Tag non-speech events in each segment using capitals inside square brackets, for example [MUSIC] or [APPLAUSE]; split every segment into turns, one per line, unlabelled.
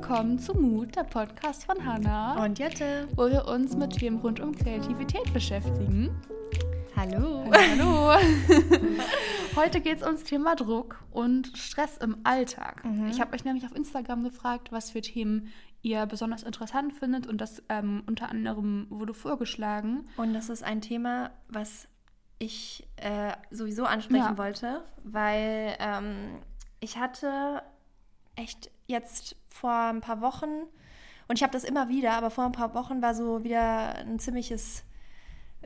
willkommen zu Mut, der Podcast von Hannah.
Und Jette.
Wo wir uns mit Themen rund um Kreativität beschäftigen.
Hallo.
Hallo. hallo. [LAUGHS] Heute geht es ums Thema Druck und Stress im Alltag. Mhm. Ich habe euch nämlich auf Instagram gefragt, was für Themen ihr besonders interessant findet und das ähm, unter anderem wurde vorgeschlagen.
Und das ist ein Thema, was ich äh, sowieso ansprechen ja. wollte, weil ähm, ich hatte echt jetzt vor ein paar Wochen, und ich habe das immer wieder, aber vor ein paar Wochen war so wieder ein ziemliches,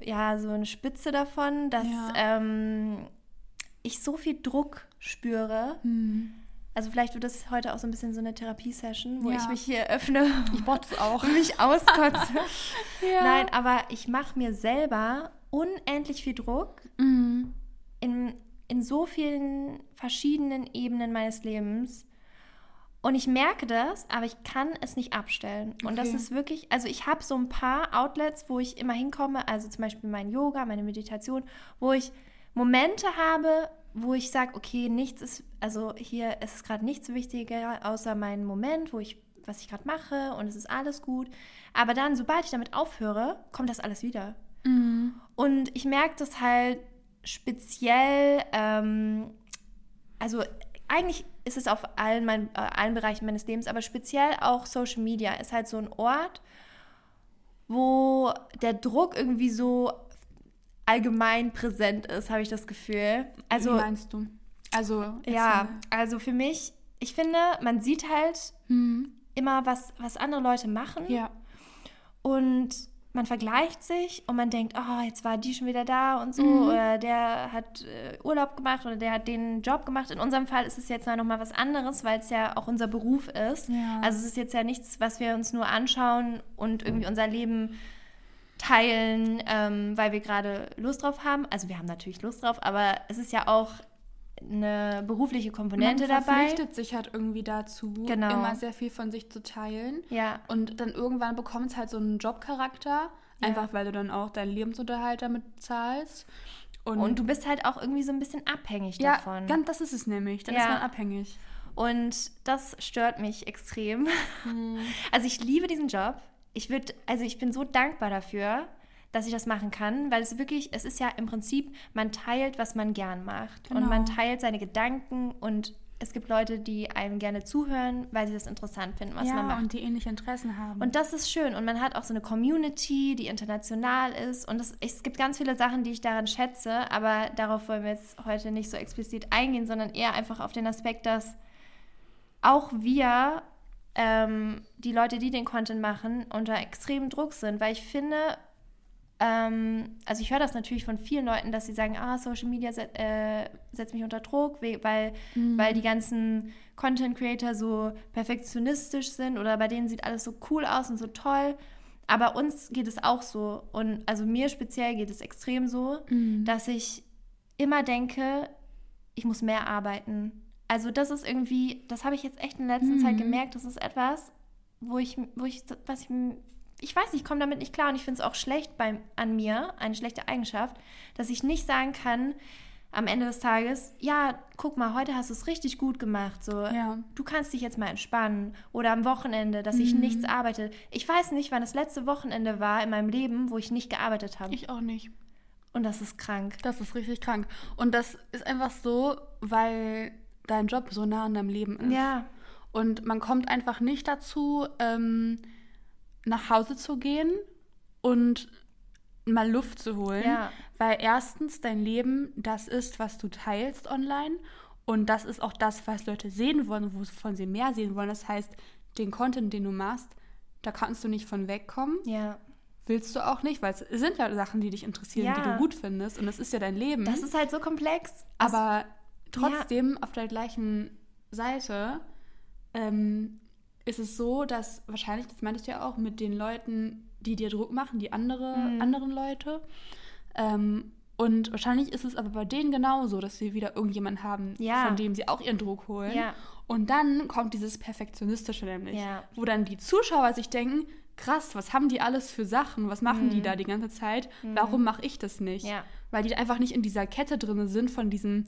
ja, so eine Spitze davon, dass ja. ähm, ich so viel Druck spüre. Hm. Also vielleicht wird das heute auch so ein bisschen so eine Therapiesession, wo ja. ich mich hier öffne.
Ich botze [LAUGHS] auch.
Und mich auskotze. [LAUGHS] ja. Nein, aber ich mache mir selber unendlich viel Druck mhm. in, in so vielen verschiedenen Ebenen meines Lebens. Und ich merke das, aber ich kann es nicht abstellen. Und das ist wirklich, also ich habe so ein paar Outlets, wo ich immer hinkomme, also zum Beispiel mein Yoga, meine Meditation, wo ich Momente habe, wo ich sage, okay, nichts ist, also hier ist es gerade nichts wichtiger, außer mein Moment, wo ich, was ich gerade mache und es ist alles gut. Aber dann, sobald ich damit aufhöre, kommt das alles wieder. Mhm. Und ich merke das halt speziell, ähm, also eigentlich ist es auf allen, mein, äh, allen Bereichen meines Lebens, aber speziell auch Social Media ist halt so ein Ort, wo der Druck irgendwie so allgemein präsent ist, habe ich das Gefühl.
Also, Wie meinst du?
Also, ja, also für mich, ich finde, man sieht halt hm. immer, was, was andere Leute machen.
Ja.
Und man vergleicht sich und man denkt, oh, jetzt war die schon wieder da und so, mhm. oder der hat äh, Urlaub gemacht oder der hat den Job gemacht. In unserem Fall ist es jetzt mal nochmal was anderes, weil es ja auch unser Beruf ist. Ja. Also es ist jetzt ja nichts, was wir uns nur anschauen und irgendwie unser Leben teilen, ähm, weil wir gerade Lust drauf haben. Also wir haben natürlich Lust drauf, aber es ist ja auch eine berufliche Komponente dabei.
Man verpflichtet sich halt irgendwie dazu,
genau.
immer sehr viel von sich zu teilen.
Ja.
Und dann irgendwann bekommt es halt so einen Jobcharakter, ja. einfach weil du dann auch deinen Lebensunterhalt damit zahlst.
Und, und, du bist halt auch irgendwie so ein bisschen abhängig ja, davon.
Ja, das ist es nämlich. Dann ja. ist man abhängig.
Und das stört mich extrem. Hm. [LAUGHS] Also ich liebe diesen Job. Ich würde, also ich bin so dankbar dafür dass ich das machen kann, weil es wirklich, es ist ja im Prinzip, man teilt, was man gern macht genau. und man teilt seine Gedanken und es gibt Leute, die einem gerne zuhören, weil sie das interessant finden, was
ja,
man macht.
und die ähnliche Interessen haben.
Und das ist schön. Und man hat auch so eine Community, die international ist. Und das, es gibt ganz viele Sachen, die ich daran schätze, aber darauf wollen wir jetzt heute nicht so explizit eingehen, sondern eher einfach auf den Aspekt, dass auch wir, ähm, die Leute, die den Content machen, unter extremem Druck sind. Weil ich finde, ähm, also ich höre das natürlich von vielen Leuten, dass sie sagen, ah, Social Media set, äh, setzt mich unter Druck, weil, mhm. weil die ganzen Content Creator so perfektionistisch sind oder bei denen sieht alles so cool aus und so toll. Aber uns geht es auch so und also mir speziell geht es extrem so, mhm. dass ich immer denke, ich muss mehr arbeiten. Also das ist irgendwie, das habe ich jetzt echt in der letzten mhm. Zeit gemerkt, das ist etwas, wo ich, wo ich, was ich ich weiß nicht, ich komme damit nicht klar und ich finde es auch schlecht bei, an mir, eine schlechte Eigenschaft, dass ich nicht sagen kann, am Ende des Tages, ja, guck mal, heute hast du es richtig gut gemacht. So,
ja.
du kannst dich jetzt mal entspannen. Oder am Wochenende, dass mhm. ich nichts arbeite. Ich weiß nicht, wann das letzte Wochenende war in meinem Leben, wo ich nicht gearbeitet habe.
Ich auch nicht.
Und das ist krank.
Das ist richtig krank. Und das ist einfach so, weil dein Job so nah an deinem Leben ist.
Ja.
Und man kommt einfach nicht dazu, ähm, nach Hause zu gehen und mal Luft zu holen.
Ja.
Weil erstens dein Leben das ist, was du teilst online. Und das ist auch das, was Leute sehen wollen, wovon sie mehr sehen wollen. Das heißt, den Content, den du machst, da kannst du nicht von wegkommen.
Ja.
Willst du auch nicht, weil es sind ja Sachen, die dich interessieren, ja. die du gut findest. Und das ist ja dein Leben.
Das ist halt so komplex.
Aber trotzdem ja. auf der gleichen Seite ähm, ist es so, dass wahrscheinlich, das meintest du ja auch, mit den Leuten, die dir Druck machen, die andere, mhm. anderen Leute. Ähm, und wahrscheinlich ist es aber bei denen genauso, dass sie wieder irgendjemanden haben,
ja.
von dem sie auch ihren Druck holen.
Ja.
Und dann kommt dieses Perfektionistische nämlich,
ja.
wo dann die Zuschauer sich denken, krass, was haben die alles für Sachen? Was machen mhm. die da die ganze Zeit? Mhm. Warum mache ich das nicht? Weil die einfach nicht in dieser Kette drin sind von diesem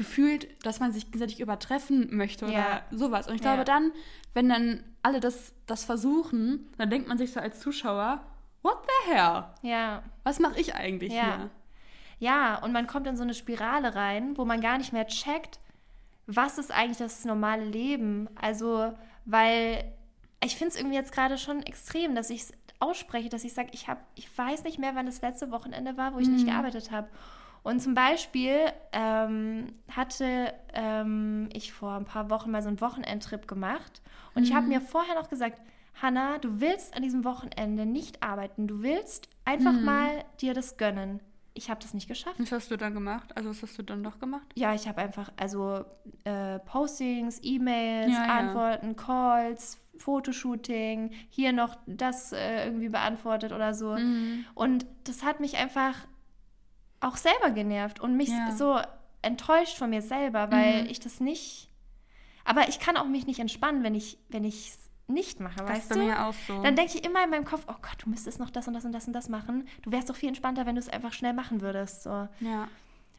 gefühlt, dass man sich gegenseitig übertreffen möchte oder ja. sowas. Und ich glaube ja. dann, wenn dann alle das, das versuchen, dann denkt man sich so als Zuschauer, what the hell?
Ja.
Was mache ich eigentlich ja. hier?
Ja, und man kommt in so eine Spirale rein, wo man gar nicht mehr checkt, was ist eigentlich das normale Leben? Also, weil ich finde es irgendwie jetzt gerade schon extrem, dass ich es ausspreche, dass ich sage, ich ich weiß nicht mehr, wann das letzte Wochenende war, wo ich mhm. nicht gearbeitet habe. Und zum Beispiel ähm, hatte ähm, ich vor ein paar Wochen mal so einen Wochenendtrip gemacht und mhm. ich habe mir vorher noch gesagt, Hanna, du willst an diesem Wochenende nicht arbeiten, du willst einfach mhm. mal dir das gönnen. Ich habe das nicht geschafft.
Was hast du dann gemacht? Also was hast du dann doch gemacht?
Ja, ich habe einfach also äh, Postings, E-Mails, ja, Antworten, ja. Calls, Fotoshooting, hier noch das äh, irgendwie beantwortet oder so. Mhm. Und das hat mich einfach auch selber genervt und mich ja. so enttäuscht von mir selber, weil mhm. ich das nicht. Aber ich kann auch mich nicht entspannen, wenn ich wenn ich nicht mache, das weißt ist bei du? Mir auch so. Dann denke ich immer in meinem Kopf, oh Gott, du müsstest noch das und das und das und das machen. Du wärst doch viel entspannter, wenn du es einfach schnell machen würdest. So.
Ja.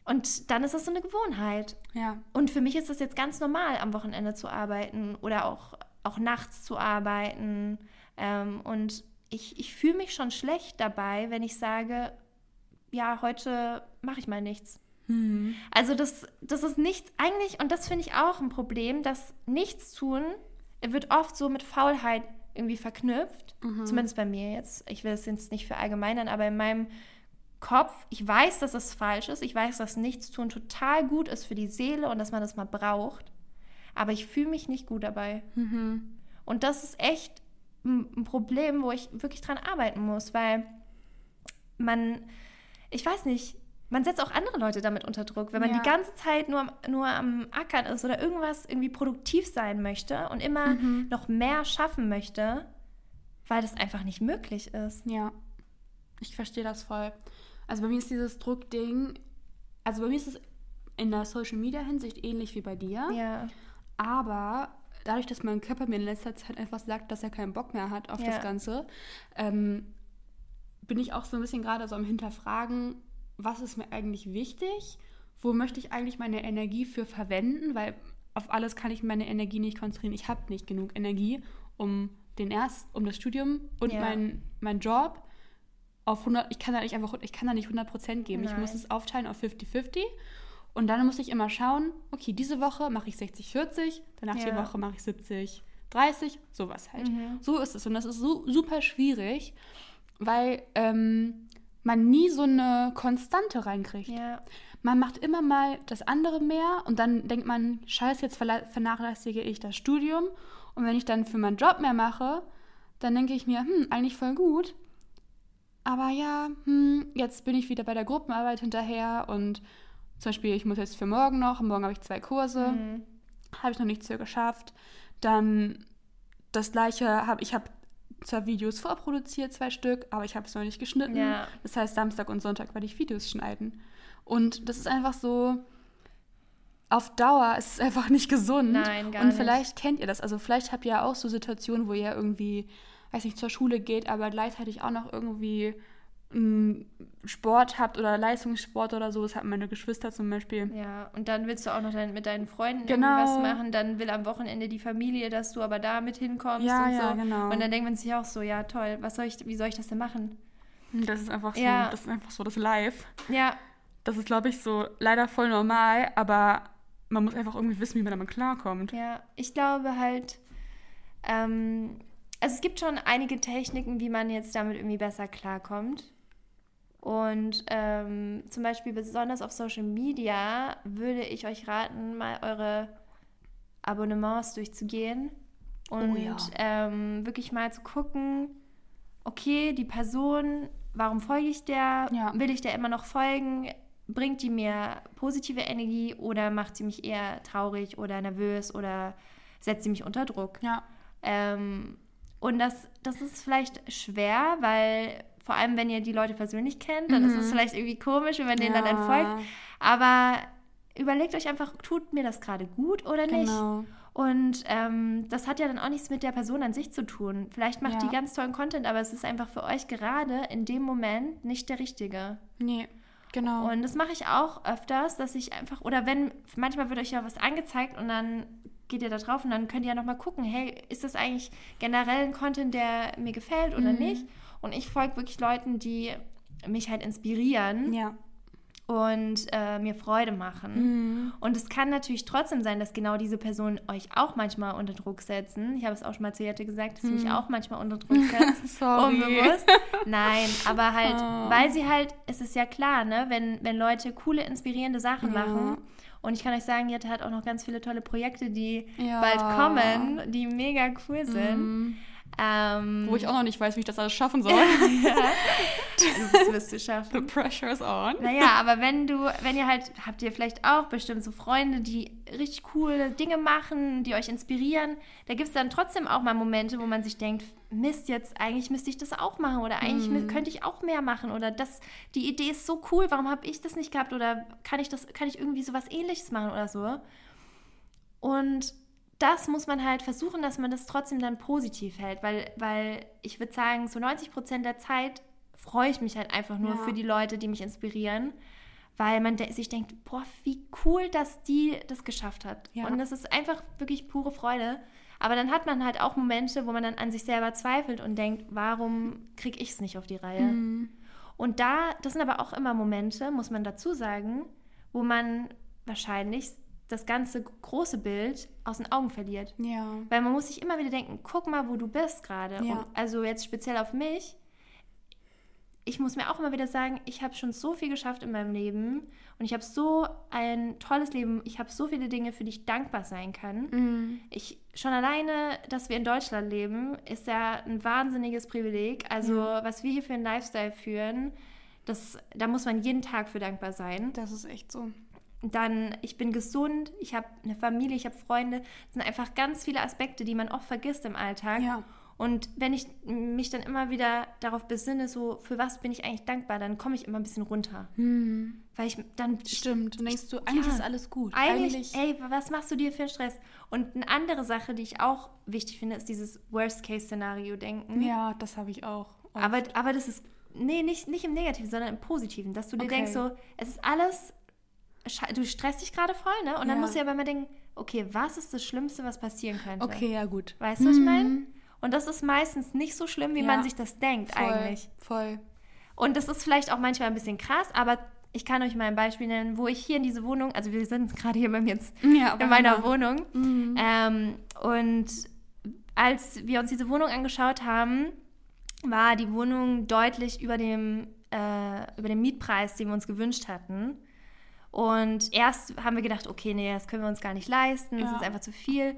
Und dann ist das so eine Gewohnheit.
Ja.
Und für mich ist das jetzt ganz normal, am Wochenende zu arbeiten oder auch auch nachts zu arbeiten. Ähm, und ich, ich fühle mich schon schlecht dabei, wenn ich sage, ja, heute mache ich mal nichts. Mhm. Also das, das ist nichts, eigentlich, und das finde ich auch ein Problem, dass nichts tun wird oft so mit Faulheit irgendwie verknüpft. Mhm. Zumindest bei mir jetzt. Ich will es jetzt nicht verallgemeinern, aber in meinem Kopf, ich weiß, dass es falsch ist. Ich weiß, dass Nichtstun total gut ist für die Seele und dass man das mal braucht aber ich fühle mich nicht gut dabei. Mhm. Und das ist echt ein Problem, wo ich wirklich dran arbeiten muss, weil man, ich weiß nicht, man setzt auch andere Leute damit unter Druck, wenn man ja. die ganze Zeit nur, nur am Ackern ist oder irgendwas irgendwie produktiv sein möchte und immer mhm. noch mehr schaffen möchte, weil das einfach nicht möglich ist.
Ja, ich verstehe das voll. Also bei mir ist dieses Druckding, also bei mir ist es in der Social Media Hinsicht ähnlich wie bei dir.
Ja.
Aber dadurch, dass mein Körper mir in letzter Zeit einfach sagt, dass er keinen Bock mehr hat auf ja. das Ganze, ähm, bin ich auch so ein bisschen gerade so am Hinterfragen, was ist mir eigentlich wichtig? Wo möchte ich eigentlich meine Energie für verwenden? Weil auf alles kann ich meine Energie nicht konzentrieren. Ich habe nicht genug Energie, um den erst, um das Studium und ja. mein, mein Job auf 100, ich kann da nicht einfach, ich kann da nicht 100 geben. Nein. Ich muss es aufteilen auf 50-50 und dann muss ich immer schauen, okay, diese Woche mache ich 60, 40, danach ja. die Woche mache ich 70, 30, sowas halt. Mhm. So ist es. Und das ist so super schwierig, weil ähm, man nie so eine Konstante reinkriegt.
Ja.
Man macht immer mal das andere mehr und dann denkt man, scheiße, jetzt vernachlässige ich das Studium. Und wenn ich dann für meinen Job mehr mache, dann denke ich mir, hm, eigentlich voll gut. Aber ja, hm, jetzt bin ich wieder bei der Gruppenarbeit hinterher und zum Beispiel, ich muss jetzt für morgen noch, morgen habe ich zwei Kurse, mhm. habe ich noch nichts für geschafft. Dann das gleiche habe ich habe zwar Videos vorproduziert, zwei Stück, aber ich habe es noch nicht geschnitten. Ja. Das heißt, Samstag und Sonntag werde ich Videos schneiden. Und das ist einfach so, auf Dauer ist es [LAUGHS] einfach nicht gesund.
Nein, gar
Und vielleicht kennt ihr das. Also vielleicht habt ihr ja auch so Situationen, wo ihr irgendwie, weiß nicht, zur Schule geht, aber gleichzeitig auch noch irgendwie Sport habt oder Leistungssport oder so, das hatten meine Geschwister zum Beispiel.
Ja, und dann willst du auch noch dein, mit deinen Freunden
genau.
irgendwas machen, dann will am Wochenende die Familie, dass du aber da mit hinkommst
ja,
und
ja,
so.
Genau.
Und dann denkt man sich auch so, ja toll, was soll ich, wie soll ich das denn machen?
Das ist einfach so, ja. das ist einfach so das Live.
Ja.
Das ist, glaube ich, so leider voll normal, aber man muss einfach irgendwie wissen, wie man damit klarkommt.
Ja, ich glaube halt, ähm, also es gibt schon einige Techniken, wie man jetzt damit irgendwie besser klarkommt. Und ähm, zum Beispiel besonders auf Social Media würde ich euch raten, mal eure Abonnements durchzugehen und oh ja. ähm, wirklich mal zu gucken, okay, die Person, warum folge ich der? Ja. Will ich der immer noch folgen? Bringt die mir positive Energie oder macht sie mich eher traurig oder nervös oder setzt sie mich unter Druck?
Ja.
Ähm, und das, das ist vielleicht schwer, weil vor allem, wenn ihr die Leute persönlich kennt, dann mhm. ist es mhm. vielleicht irgendwie komisch, wenn man denen ja. dann entfolgt. Aber überlegt euch einfach, tut mir das gerade gut oder nicht?
Genau.
Und ähm, das hat ja dann auch nichts mit der Person an sich zu tun. Vielleicht macht ja. die ganz tollen Content, aber es ist einfach für euch gerade in dem Moment nicht der richtige.
Nee.
Genau. Und das mache ich auch öfters, dass ich einfach, oder wenn, manchmal wird euch ja was angezeigt und dann geht ihr da drauf und dann könnt ihr ja nochmal gucken, hey, ist das eigentlich generell ein Content, der mir gefällt oder mhm. nicht? Und ich folge wirklich Leuten, die mich halt inspirieren. Ja und äh, mir Freude machen. Mhm. Und es kann natürlich trotzdem sein, dass genau diese Personen euch auch manchmal unter Druck setzen. Ich habe es auch schon mal zu Jette gesagt, dass sie mhm. mich auch manchmal unter [LAUGHS] Druck setzt. Sorry. Unbewusst. Nein, aber halt, [LAUGHS] oh. weil sie halt, es ist ja klar, ne, wenn, wenn Leute coole, inspirierende Sachen ja. machen. Und ich kann euch sagen, Jette hat auch noch ganz viele tolle Projekte, die ja. bald kommen, die mega cool sind. Mhm.
Ähm, Wo ich auch noch nicht weiß, wie ich das alles schaffen soll. [LAUGHS] ja. [LAUGHS]
Das wirst du schaffen. The pressure is on. Naja, aber wenn du, wenn ihr halt, habt ihr vielleicht auch bestimmt so Freunde, die richtig coole Dinge machen, die euch inspirieren, da gibt es dann trotzdem auch mal Momente, wo man sich denkt, Mist, jetzt eigentlich müsste ich das auch machen oder eigentlich mm. könnte ich auch mehr machen oder das, die Idee ist so cool, warum habe ich das nicht gehabt oder kann ich das, kann ich irgendwie sowas ähnliches machen oder so. Und das muss man halt versuchen, dass man das trotzdem dann positiv hält, weil, weil ich würde sagen, so 90 Prozent der Zeit freue ich mich halt einfach nur ja. für die Leute, die mich inspirieren, weil man de sich denkt, boah, wie cool, dass die das geschafft hat. Ja. Und das ist einfach wirklich pure Freude. Aber dann hat man halt auch Momente, wo man dann an sich selber zweifelt und denkt, warum kriege ich es nicht auf die Reihe? Mhm. Und da, das sind aber auch immer Momente, muss man dazu sagen, wo man wahrscheinlich das ganze große Bild aus den Augen verliert. Ja. Weil man muss sich immer wieder denken, guck mal, wo du bist gerade. Ja. Also jetzt speziell auf mich. Ich muss mir auch immer wieder sagen, ich habe schon so viel geschafft in meinem Leben und ich habe so ein tolles Leben. Ich habe so viele Dinge, für die ich dankbar sein kann. Mhm. Ich schon alleine, dass wir in Deutschland leben, ist ja ein wahnsinniges Privileg. Also ja. was wir hier für einen Lifestyle führen, das, da muss man jeden Tag für dankbar sein.
Das ist echt so.
Dann, ich bin gesund, ich habe eine Familie, ich habe Freunde. Das sind einfach ganz viele Aspekte, die man oft vergisst im Alltag. Ja. Und wenn ich mich dann immer wieder darauf besinne, so für was bin ich eigentlich dankbar, dann komme ich immer ein bisschen runter. Hm. Weil ich dann.
Stimmt, dann denkst du, eigentlich ja, ist alles gut.
Eigentlich, eigentlich, ey, was machst du dir für einen Stress? Und eine andere Sache, die ich auch wichtig finde, ist dieses Worst-Case-Szenario-Denken.
Ja, das habe ich auch.
Aber, aber das ist, nee, nicht, nicht im Negativen, sondern im Positiven, dass du dir okay. denkst, so, es ist alles du stresst dich gerade voll, ne? Und dann ja. musst du ja aber mal denken, okay, was ist das Schlimmste, was passieren könnte?
Okay, ja gut.
Weißt du, was ich meine? Mhm. Und das ist meistens nicht so schlimm, wie ja. man sich das denkt
voll,
eigentlich.
Voll.
Und das ist vielleicht auch manchmal ein bisschen krass, aber ich kann euch mal ein Beispiel nennen, wo ich hier in diese Wohnung, also wir sind [LAUGHS] gerade hier bei mir jetzt ja, in meiner ja. Wohnung. Mhm. Ähm, und als wir uns diese Wohnung angeschaut haben, war die Wohnung deutlich über dem, äh, über dem Mietpreis, den wir uns gewünscht hatten. Und erst haben wir gedacht, okay, nee, das können wir uns gar nicht leisten, das ja. ist einfach zu viel.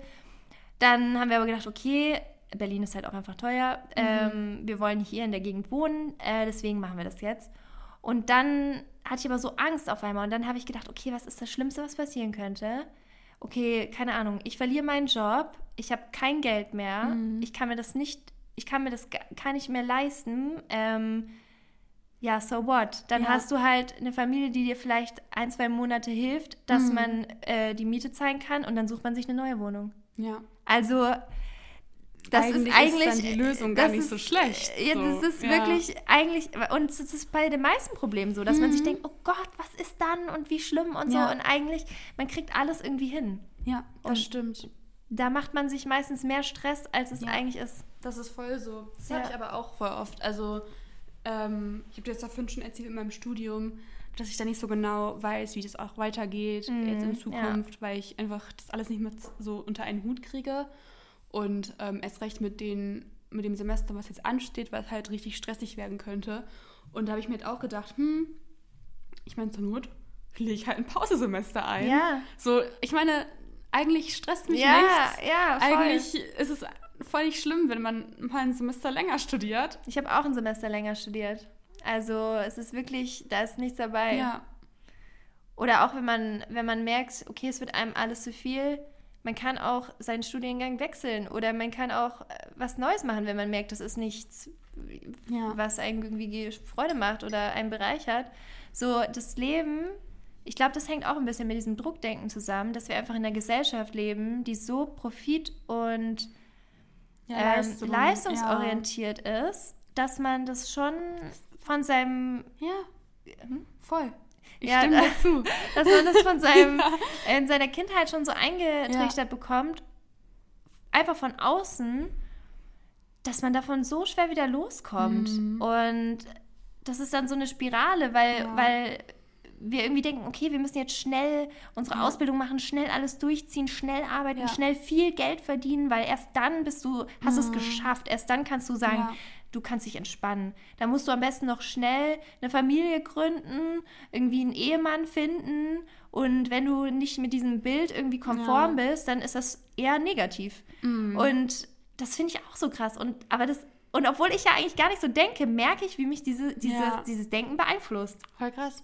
Dann haben wir aber gedacht, okay, Berlin ist halt auch einfach teuer. Mhm. Ähm, wir wollen hier in der Gegend wohnen, äh, deswegen machen wir das jetzt. Und dann hatte ich aber so Angst auf einmal. Und dann habe ich gedacht, okay, was ist das Schlimmste, was passieren könnte? Okay, keine Ahnung, ich verliere meinen Job, ich habe kein Geld mehr, mhm. ich kann mir das nicht, ich kann mir das gar nicht mehr leisten. Ähm, ja, so what? Dann ja. hast du halt eine Familie, die dir vielleicht ein, zwei Monate hilft, dass mhm. man äh, die Miete zahlen kann und dann sucht man sich eine neue Wohnung. Ja. Also, das eigentlich ist eigentlich. Ist
die Lösung gar nicht ist, so schlecht.
Ja, das ist ja. wirklich eigentlich. Und es ist bei den meisten Problemen so, dass mhm. man sich mhm. denkt, oh Gott, was ist dann und wie schlimm und ja. so. Und eigentlich, man kriegt alles irgendwie hin.
Ja, das und stimmt.
Da macht man sich meistens mehr Stress, als es eigentlich ist.
Das ist voll so. Das habe ich aber auch voll oft. Also ähm, ich habe dir das davon schon erzählt in meinem Studium, dass ich da nicht so genau weiß, wie das auch weitergeht mhm, jetzt in Zukunft, ja. weil ich einfach das alles nicht mehr so unter einen Hut kriege. Und ähm, erst recht mit, den, mit dem Semester, was jetzt ansteht, was halt richtig stressig werden könnte. Und da habe ich mir halt auch gedacht, hm, ich meine, zur Not lege ich halt ein Pausesemester ein. Ja. So, ich meine, eigentlich stresst mich ja, nichts. Ja, voll. Eigentlich ist es voll nicht schlimm, wenn man mal ein Semester länger studiert.
Ich habe auch ein Semester länger studiert. Also es ist wirklich, da ist nichts dabei. Ja. Oder auch wenn man, wenn man merkt, okay, es wird einem alles zu viel, man kann auch seinen Studiengang wechseln oder man kann auch äh, was Neues machen, wenn man merkt, das ist nichts, ja. was einem irgendwie Freude macht oder einen bereichert. So, das Leben, ich glaube, das hängt auch ein bisschen mit diesem Druckdenken zusammen, dass wir einfach in einer Gesellschaft leben, die so profit- und ja, ähm, Leistung, leistungsorientiert ja. ist, dass man das schon von seinem.
Ja, hm? voll. Ich ja, stimme dazu. [LAUGHS]
Dass man das von seinem, [LAUGHS] ja. in seiner Kindheit schon so eingetrichtert ja. bekommt, einfach von außen, dass man davon so schwer wieder loskommt. Mhm. Und das ist dann so eine Spirale, weil, weil wir irgendwie denken, okay, wir müssen jetzt schnell unsere ja. Ausbildung machen, schnell alles durchziehen, schnell arbeiten, ja. schnell viel Geld verdienen, weil erst dann bist du, hast mhm. es geschafft, erst dann kannst du sagen, du kannst dich entspannen. Da musst du am besten noch schnell eine Familie gründen, irgendwie einen Ehemann finden und wenn du nicht mit diesem Bild irgendwie konform bist, dann ist das eher negativ. Mhm. Und das finde ich auch so krass. Und aber das und obwohl ich ja eigentlich gar nicht so denke, merke ich, wie mich diese, diese, ja. dieses Denken beeinflusst.
Voll krass.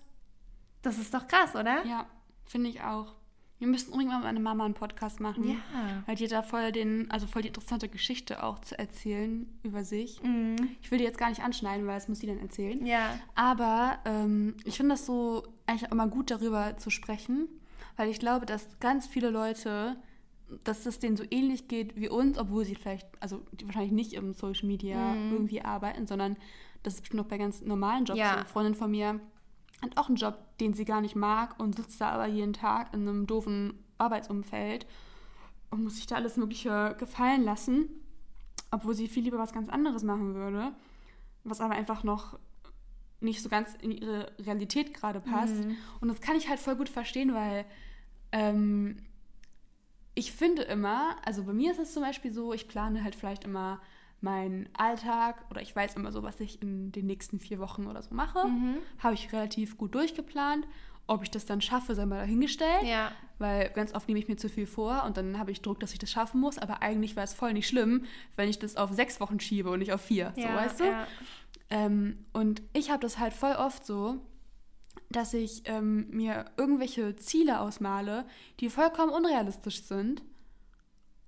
Das ist doch krass, oder?
Ja, finde ich auch. Wir müssten unbedingt mal mit meiner Mama einen Podcast machen. Ja. Weil die da voll den, also voll die interessante Geschichte auch zu erzählen über sich. Mhm. Ich will die jetzt gar nicht anschneiden, weil das muss sie dann erzählen. Ja. Aber ähm, ich finde das so eigentlich auch immer gut, darüber zu sprechen, weil ich glaube, dass ganz viele Leute, dass es denen so ähnlich geht wie uns, obwohl sie vielleicht, also die wahrscheinlich nicht im Social Media mhm. irgendwie arbeiten, sondern das ist bestimmt noch bei ganz normalen Jobs. Ja. So, Freundin von mir hat auch einen Job, den sie gar nicht mag und sitzt da aber jeden Tag in einem doofen Arbeitsumfeld und muss sich da alles Mögliche gefallen lassen, obwohl sie viel lieber was ganz anderes machen würde, was aber einfach noch nicht so ganz in ihre Realität gerade passt. Mhm. Und das kann ich halt voll gut verstehen, weil ähm, ich finde immer, also bei mir ist es zum Beispiel so, ich plane halt vielleicht immer meinen Alltag oder ich weiß immer so, was ich in den nächsten vier Wochen oder so mache. Mhm. Habe ich relativ gut durchgeplant. Ob ich das dann schaffe, sei mal dahingestellt. Ja. Weil ganz oft nehme ich mir zu viel vor und dann habe ich Druck, dass ich das schaffen muss. Aber eigentlich wäre es voll nicht schlimm, wenn ich das auf sechs Wochen schiebe und nicht auf vier. Ja, so, weißt du? Ja. Ähm, und ich habe das halt voll oft so, dass ich ähm, mir irgendwelche Ziele ausmale, die vollkommen unrealistisch sind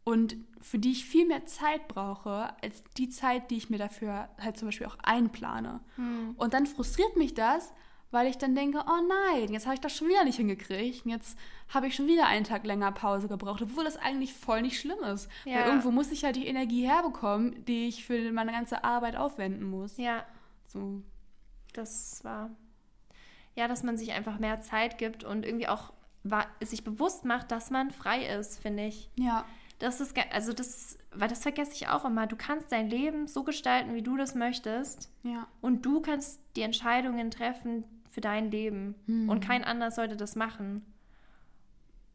und für die ich viel mehr Zeit brauche, als die Zeit, die ich mir dafür halt zum Beispiel auch einplane. Hm. Und dann frustriert mich das, weil ich dann denke, oh nein, jetzt habe ich das schon wieder nicht hingekriegt. Jetzt habe ich schon wieder einen Tag länger Pause gebraucht, obwohl das eigentlich voll nicht schlimm ist. Ja. Weil irgendwo muss ich ja die Energie herbekommen, die ich für meine ganze Arbeit aufwenden muss.
Ja. So. Das war. Ja, dass man sich einfach mehr Zeit gibt und irgendwie auch sich bewusst macht, dass man frei ist, finde ich. Ja. Das ist, also das, weil das vergesse ich auch immer. Du kannst dein Leben so gestalten, wie du das möchtest. Ja. Und du kannst die Entscheidungen treffen für dein Leben. Mhm. Und kein anderer sollte das machen.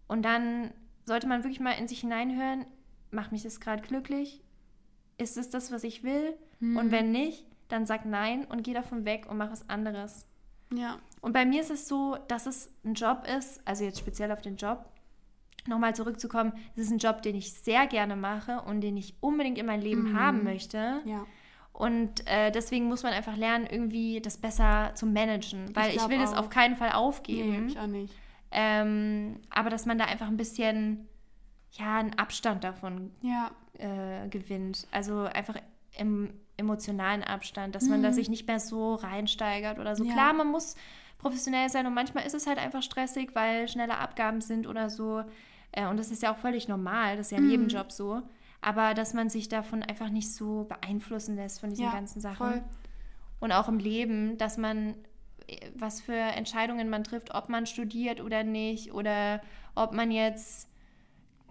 Und dann sollte man wirklich mal in sich hineinhören, macht mich das gerade glücklich? Ist es das, was ich will? Mhm. Und wenn nicht, dann sag nein und geh davon weg und mach was anderes. Ja. Und bei mir ist es so, dass es ein Job ist, also jetzt speziell auf den Job, nochmal zurückzukommen, es ist ein Job, den ich sehr gerne mache und den ich unbedingt in mein Leben mhm. haben möchte. Ja. Und äh, deswegen muss man einfach lernen, irgendwie das besser zu managen, weil ich, ich will auch. das auf keinen Fall aufgeben. Nee, ich auch nicht. Ähm, aber dass man da einfach ein bisschen, ja, einen Abstand davon ja. äh, gewinnt. Also einfach im emotionalen Abstand, dass mhm. man da mhm. sich nicht mehr so reinsteigert oder so. Ja. Klar, man muss professionell sein und manchmal ist es halt einfach stressig, weil schnelle Abgaben sind oder so. Äh, und das ist ja auch völlig normal, das ist ja in mhm. jedem Job so. Aber dass man sich davon einfach nicht so beeinflussen lässt von diesen ja, ganzen Sachen. Voll. Und auch im Leben, dass man, äh, was für Entscheidungen man trifft, ob man studiert oder nicht, oder ob man jetzt,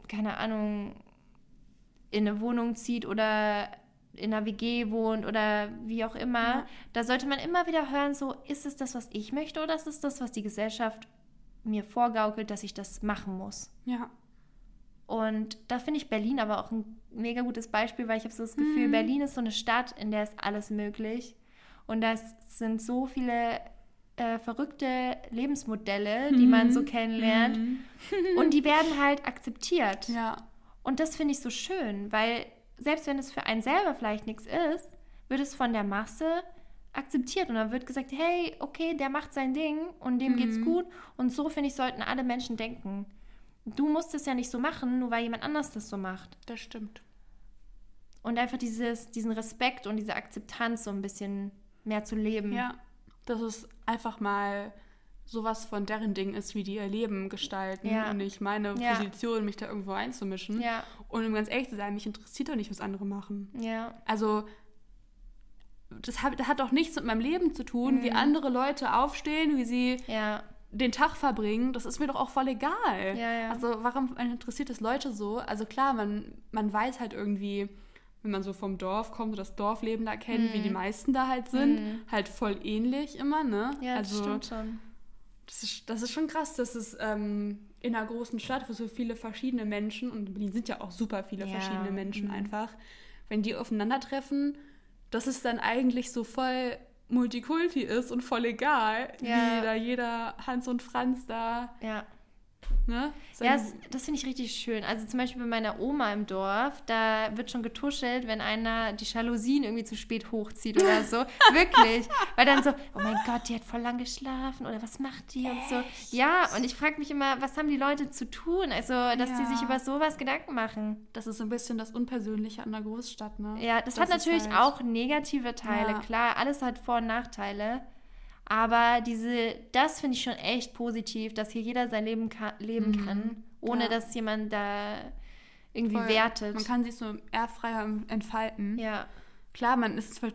keine Ahnung, in eine Wohnung zieht oder in einer WG wohnt oder wie auch immer, ja. da sollte man immer wieder hören, so ist es das, was ich möchte oder ist es das, was die Gesellschaft mir vorgaukelt, dass ich das machen muss. Ja. Und da finde ich Berlin aber auch ein mega gutes Beispiel, weil ich habe so das Gefühl, mhm. Berlin ist so eine Stadt, in der ist alles möglich. Und das sind so viele äh, verrückte Lebensmodelle, die mhm. man so kennenlernt. Mhm. und die [LAUGHS] werden halt akzeptiert. Ja. Und das finde ich so schön, weil selbst wenn es für einen selber vielleicht nichts ist, wird es von der Masse akzeptiert und dann wird gesagt, hey, okay, der macht sein Ding und dem mhm. geht's gut und so finde ich sollten alle Menschen denken. Du musst es ja nicht so machen, nur weil jemand anders das so macht.
Das stimmt.
Und einfach dieses, diesen Respekt und diese Akzeptanz so ein bisschen mehr zu leben.
Ja, dass es einfach mal sowas von deren Ding ist, wie die ihr Leben gestalten ja. und nicht meine ja. Position, mich da irgendwo einzumischen. Ja. Und um ganz ehrlich zu sein, mich interessiert doch nicht, was andere machen. Ja. Also das hat, das hat doch nichts mit meinem Leben zu tun, mhm. wie andere Leute aufstehen, wie sie ja. den Tag verbringen, das ist mir doch auch voll egal.
Ja, ja.
Also warum interessiert es Leute so? Also klar, man, man weiß halt irgendwie, wenn man so vom Dorf kommt und das Dorfleben da kennt, wie die meisten da halt sind, halt voll ähnlich immer, ne?
Mhm. Ja, das
also,
stimmt schon.
Das ist, das ist schon krass, dass es ähm, in einer großen Stadt, wo so viele verschiedene Menschen, und Berlin sind ja auch super viele verschiedene Menschen
mhm.
einfach, wenn die aufeinandertreffen, dass es dann eigentlich so voll Multikulti ist und voll egal,
Ja.
wie da jeder Hans und Franz da,
Ja.
Ne?
Ja, das, das finde ich richtig schön. Also zum Beispiel bei meiner Oma im Dorf, da wird schon getuschelt, wenn einer die Jalousien irgendwie zu spät hochzieht oder so. [LAUGHS] Wirklich. Weil dann so, oh mein Gott, die hat voll lang geschlafen oder was macht die und so. Ja, und ich frage mich immer, was haben die Leute zu tun? Also, dass die
Ja.
sich über sowas Gedanken machen.
das ist so ein bisschen das Unpersönliche an der Großstadt, ne?
Ja, das, hat
ist
natürlich
halt-
auch negative Teile,
Ja.
klar, alles hat Vor- und Nachteile. Aber diese, das finde ich schon echt positiv, dass hier jeder sein Leben ka leben kann, ohne
Mhm. Ja.
dass jemand da irgendwie
Voll.
wertet.
Man kann sich so eher freier entfalten.
ja,
Klar, man ist zwar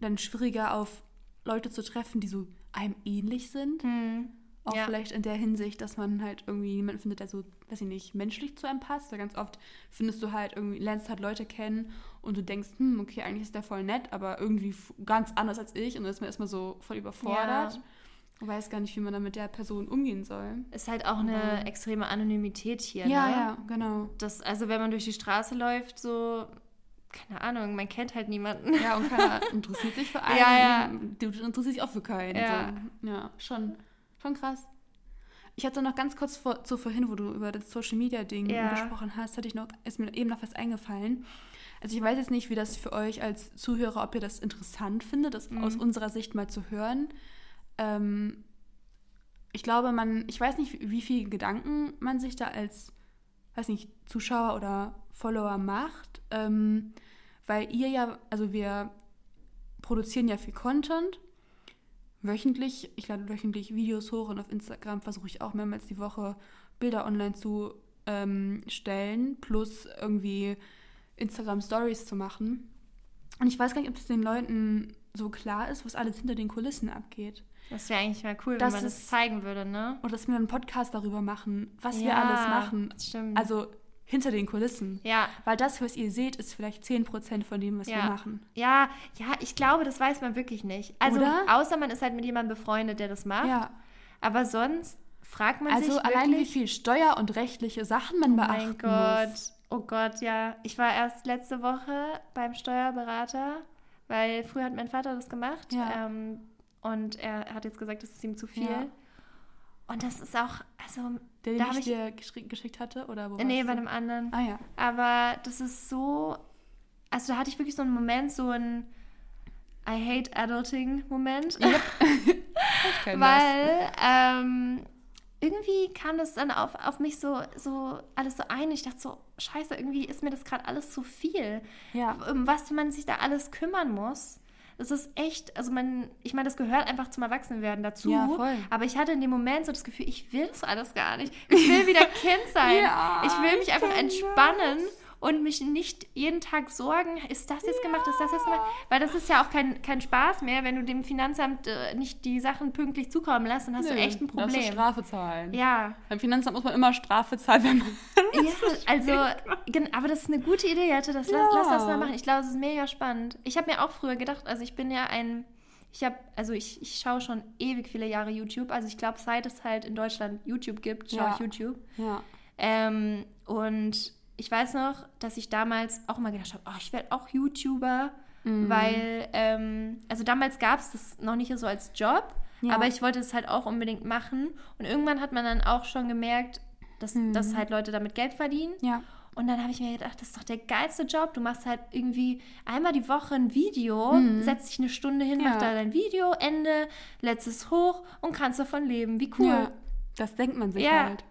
dann schwieriger auf Leute zu treffen, die so einem ähnlich sind.
hm.
Auch
Ja.
vielleicht in der Hinsicht, dass man halt irgendwie jemanden findet, der so, weiß ich nicht, menschlich zu einem passt. Weil ganz oft findest du halt irgendwie, lernst halt Leute kennen und du denkst, hm, okay, eigentlich ist der voll nett, aber irgendwie ganz anders als ich und dann ist man erstmal so voll überfordert.
Ja.
Und weiß gar nicht, wie man dann mit der Person umgehen soll.
ist halt auch eine
Mhm.
extreme Anonymität hier.
Ja,
ne?
ja, genau.
Das, also wenn man durch die Straße läuft, so, keine Ahnung, man kennt halt niemanden.
Ja, und keiner [LAUGHS] interessiert sich für einen.
Ja, ja.
Du interessierst dich auch für keinen.
Ja.
So. ja schon, schon krass. Ich hatte noch ganz kurz vor, zu vorhin, wo du über das Social Media Ding
Ja.
gesprochen hast, hatte ich noch, ist mir eben noch was eingefallen. Also ich weiß jetzt nicht, wie das für euch als Zuhörer, ob ihr das interessant findet, das
Mhm.
aus unserer Sicht mal zu hören. Ähm, ich glaube, man, ich weiß nicht, wie viel Gedanken man sich da als, weiß nicht, Zuschauer oder Follower macht, ähm, weil ihr ja, also wir produzieren ja viel Content, wöchentlich, ich lade wöchentlich Videos hoch und auf Instagram versuche ich auch mehrmals die Woche Bilder online zu ähm, stellen, plus irgendwie Instagram Stories zu machen. Und ich weiß gar nicht, ob es den Leuten so klar ist, was alles hinter den Kulissen abgeht.
Das wäre eigentlich mal cool,
Das
wenn man das
ist-
zeigen würde, ne?
Oder dass wir einen Podcast darüber machen, was wir
Ja,
alles machen.
Stimmt.
Also hinter den Kulissen.
ja,
Weil das, was ihr seht, ist vielleicht 10% von dem, was
Ja.
wir machen.
ja, ja, ich glaube, das weiß man wirklich nicht. Also,
Oder?
außer man ist halt mit jemandem befreundet, der das macht.
Ja.
Aber sonst fragt man
Also
sich
allein wie
wirklich,
viel Steuer- und rechtliche Sachen man
Oh
beachten
mein Gott.
muss.
Oh Gott, ja. Ich war erst letzte Woche beim Steuerberater, weil früher hat mein Vater das gemacht.
Ja.
Ähm, und er hat jetzt gesagt, das ist ihm zu viel.
Ja.
Und das ist auch, also,
Der, den
da
ich,
ich.
dir geschickt hatte? Oder wo
Nee, bei einem anderen.
Ah ja.
Aber das ist so. Also, da hatte ich wirklich so einen Moment, so einen I hate Adulting-Moment. [LAUGHS]
Ich kenn das. [LAUGHS]
Weil ähm, irgendwie kam das dann auf, auf mich so, so alles so ein. Ich dachte so, scheiße, irgendwie ist mir das gerade alles zu viel.
Ja.
Um was man sich da alles kümmern muss. Das ist echt, also man, ich meine, das gehört einfach zum Erwachsenwerden dazu.
Ja, voll.
Aber ich hatte in dem Moment so das Gefühl, ich will das alles gar nicht. Ich will wieder Kind [LAUGHS] sein.
Ja,
ich will mich
ich
einfach entspannen und mich nicht jeden Tag sorgen, ist das jetzt gemacht, ist das jetzt gemacht? Weil das ist ja auch kein, kein Spaß mehr, wenn du dem Finanzamt äh, nicht die Sachen pünktlich zukommen lässt, dann hast du
Nö,
echt ein
darfst du
Problem.
Strafe zahlen.
Ja,
Beim Finanzamt muss man immer Strafe zahlen, wenn man. [LAUGHS]
ja, also, aber das ist eine gute Idee, Jette. Das, lass,
Ja.
lass das mal machen. Ich glaube, es ist mega spannend. Ich habe mir auch früher gedacht, also ich bin ja ein, ich habe, also ich, ich schaue schon ewig viele Jahre YouTube. Also ich glaube, seit es halt in Deutschland YouTube gibt, schaue
Ja.
ich YouTube.
Ja.
Ähm, und ich weiß noch, dass ich damals auch mal gedacht habe, oh, ich werde auch YouTuber,
Mhm.
weil, ähm, also damals gab es das noch nicht so als Job,
Ja.
aber ich wollte es halt auch unbedingt machen. Und irgendwann hat man dann auch schon gemerkt, dass,
Mhm.
dass halt Leute damit Geld verdienen.
Ja.
Und dann habe ich mir gedacht, das ist doch der geilste Job. Du machst halt irgendwie einmal die Woche ein Video, setzt dich eine Stunde hin,
Mhm. Ja.
machst da dein Video, Ende, lädst es hoch und kannst davon leben. Wie cool.
Ja. Das denkt man sich
Ja.
halt.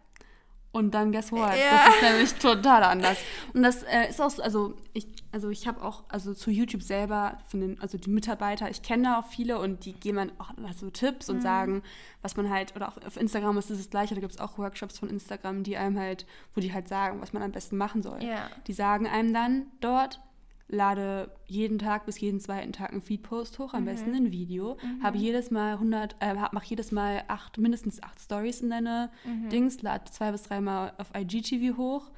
Und dann, guess what?
Ja.
Das ist nämlich total anders. Und das äh, ist auch so, also ich, also ich habe auch, also zu YouTube selber, von den, also die Mitarbeiter, ich kenne da auch viele und die geben dann auch so Tipps
Mhm.
und sagen, was man halt, oder auch auf Instagram ist es das gleiche, da gibt es auch Workshops von Instagram, die einem halt, wo die halt sagen, was man am besten machen soll.
Ja.
Die sagen einem dann dort, lade jeden Tag bis jeden zweiten Tag einen Feed-Post hoch, am mhm. besten ein Video, mhm. habe jedes Mal 100, äh, mache jedes Mal acht, mindestens acht Stories in deine mhm. Dings, lade zwei bis dreimal auf IGTV hoch,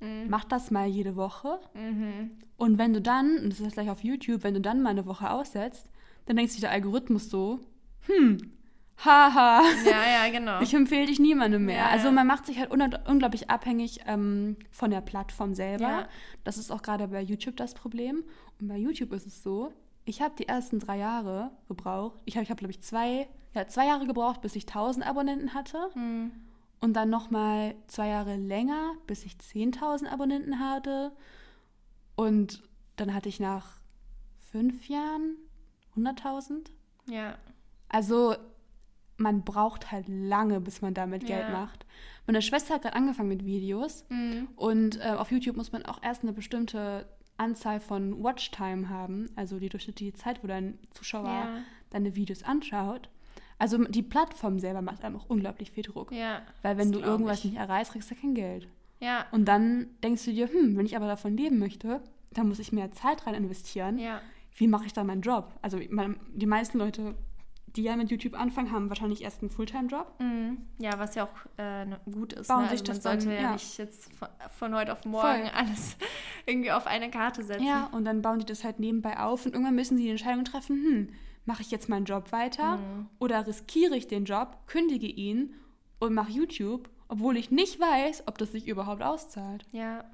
mhm. mach das mal jede Woche mhm. und wenn du dann, und das ist gleich auf YouTube, wenn du dann mal eine Woche aussetzt, dann denkt sich der Algorithmus so, hm, haha.
Ja, ja, genau.
Ich empfehle dich niemandem mehr. Ja, also man macht sich halt unglaublich abhängig ähm, von der Plattform selber. Ja. Das ist auch gerade bei YouTube das Problem. Und bei YouTube ist es so, ich habe die ersten drei Jahre gebraucht. Ich habe, ich hab, glaube ich, zwei, ja, zwei Jahre gebraucht, bis ich 1000 Abonnenten hatte. Mhm. Und dann nochmal zwei Jahre länger, bis ich 10.000 Abonnenten hatte. Und dann hatte ich nach fünf Jahren 100.000.
Ja.
Also man braucht halt lange, bis man damit Geld ja. macht. Meine Schwester hat gerade angefangen mit Videos mhm. und äh, auf YouTube muss man auch erst eine bestimmte Anzahl von Watchtime haben, also die durchschnittliche Zeit, wo dein Zuschauer ja. deine Videos anschaut. Also die Plattform selber macht einem auch unglaublich viel Druck.
Ja,
Weil wenn du irgendwas ich. nicht erreichst, kriegst du kein Geld.
Ja.
Und dann denkst du dir, hm, wenn ich aber davon leben möchte, dann muss ich mehr Zeit rein investieren.
Ja.
Wie mache ich dann meinen Job? Also man, die meisten Leute die ja mit YouTube anfangen, haben wahrscheinlich erst einen Fulltime-Job.
Mhm. Ja, was ja auch äh, gut ist.
Bauen
ne?
sich
also
man das sollte
dann, ja, ja, nicht jetzt von, von, heute auf morgen Voll. alles [LAUGHS] irgendwie auf eine Karte setzen.
Ja, und dann bauen die das halt nebenbei auf und irgendwann müssen sie die Entscheidung treffen, hm, mache ich jetzt meinen Job weiter mhm. oder riskiere ich den Job, kündige ihn und mache YouTube, obwohl ich nicht weiß, ob das sich überhaupt auszahlt.
Ja.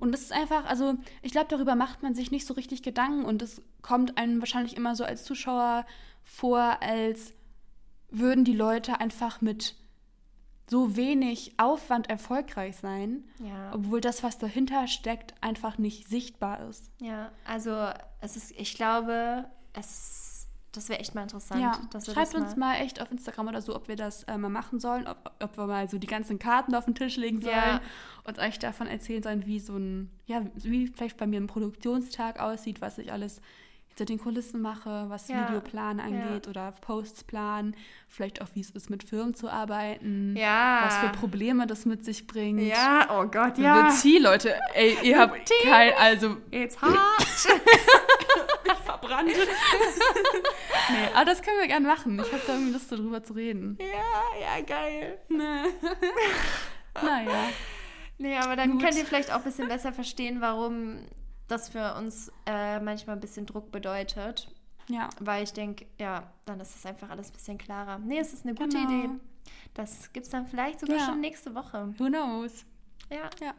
Und das ist einfach, also ich glaube, darüber macht man sich nicht so richtig Gedanken und das kommt einem wahrscheinlich immer so als Zuschauer vor, als würden die Leute einfach mit so wenig Aufwand erfolgreich sein,
ja.
obwohl das, was dahinter steckt, einfach nicht sichtbar ist.
Ja, also es ist, ich glaube, es, das wäre echt mal interessant.
Ja, schreibt uns mal echt auf Instagram oder so, ob wir das äh, mal machen sollen, ob, ob wir mal so die ganzen Karten auf den Tisch legen sollen ja. und euch davon erzählen sollen, wie so ein, ja, wie vielleicht bei mir ein Produktionstag aussieht, was ich alles hinter den Kulissen mache, was ja. Videoplan angeht ja. oder Posts planen, vielleicht auch wie es ist, mit Firmen zu arbeiten,
ja.
was für Probleme das mit sich bringt.
Ja, oh Gott, ja.
Mit Tee, Leute, ey, ihr habt kein, also...
Jetzt hart. [LAUGHS]
verbrannt. [LAUGHS] nee, aber das können wir gerne machen. Ich habe da irgendwie Lust, darüber zu reden.
Ja, ja, geil.
Nee. [LAUGHS] naja.
Nee, aber dann Gut. könnt ihr vielleicht auch ein bisschen besser verstehen, warum das für uns äh, manchmal ein bisschen Druck bedeutet.
Ja.
Weil ich denke, ja, dann ist das einfach alles ein bisschen klarer. Nee, es ist eine gute genau. Idee. Das gibt es dann vielleicht sogar ja. schon nächste Woche.
Who knows?
Ja.
ja.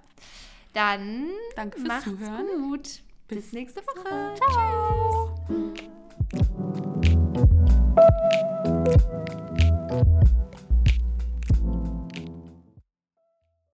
Dann
Danke fürs
macht's
Zuhören.
gut. Bis, Bis nächste Woche.
Ciao. Tschüss. Thank you.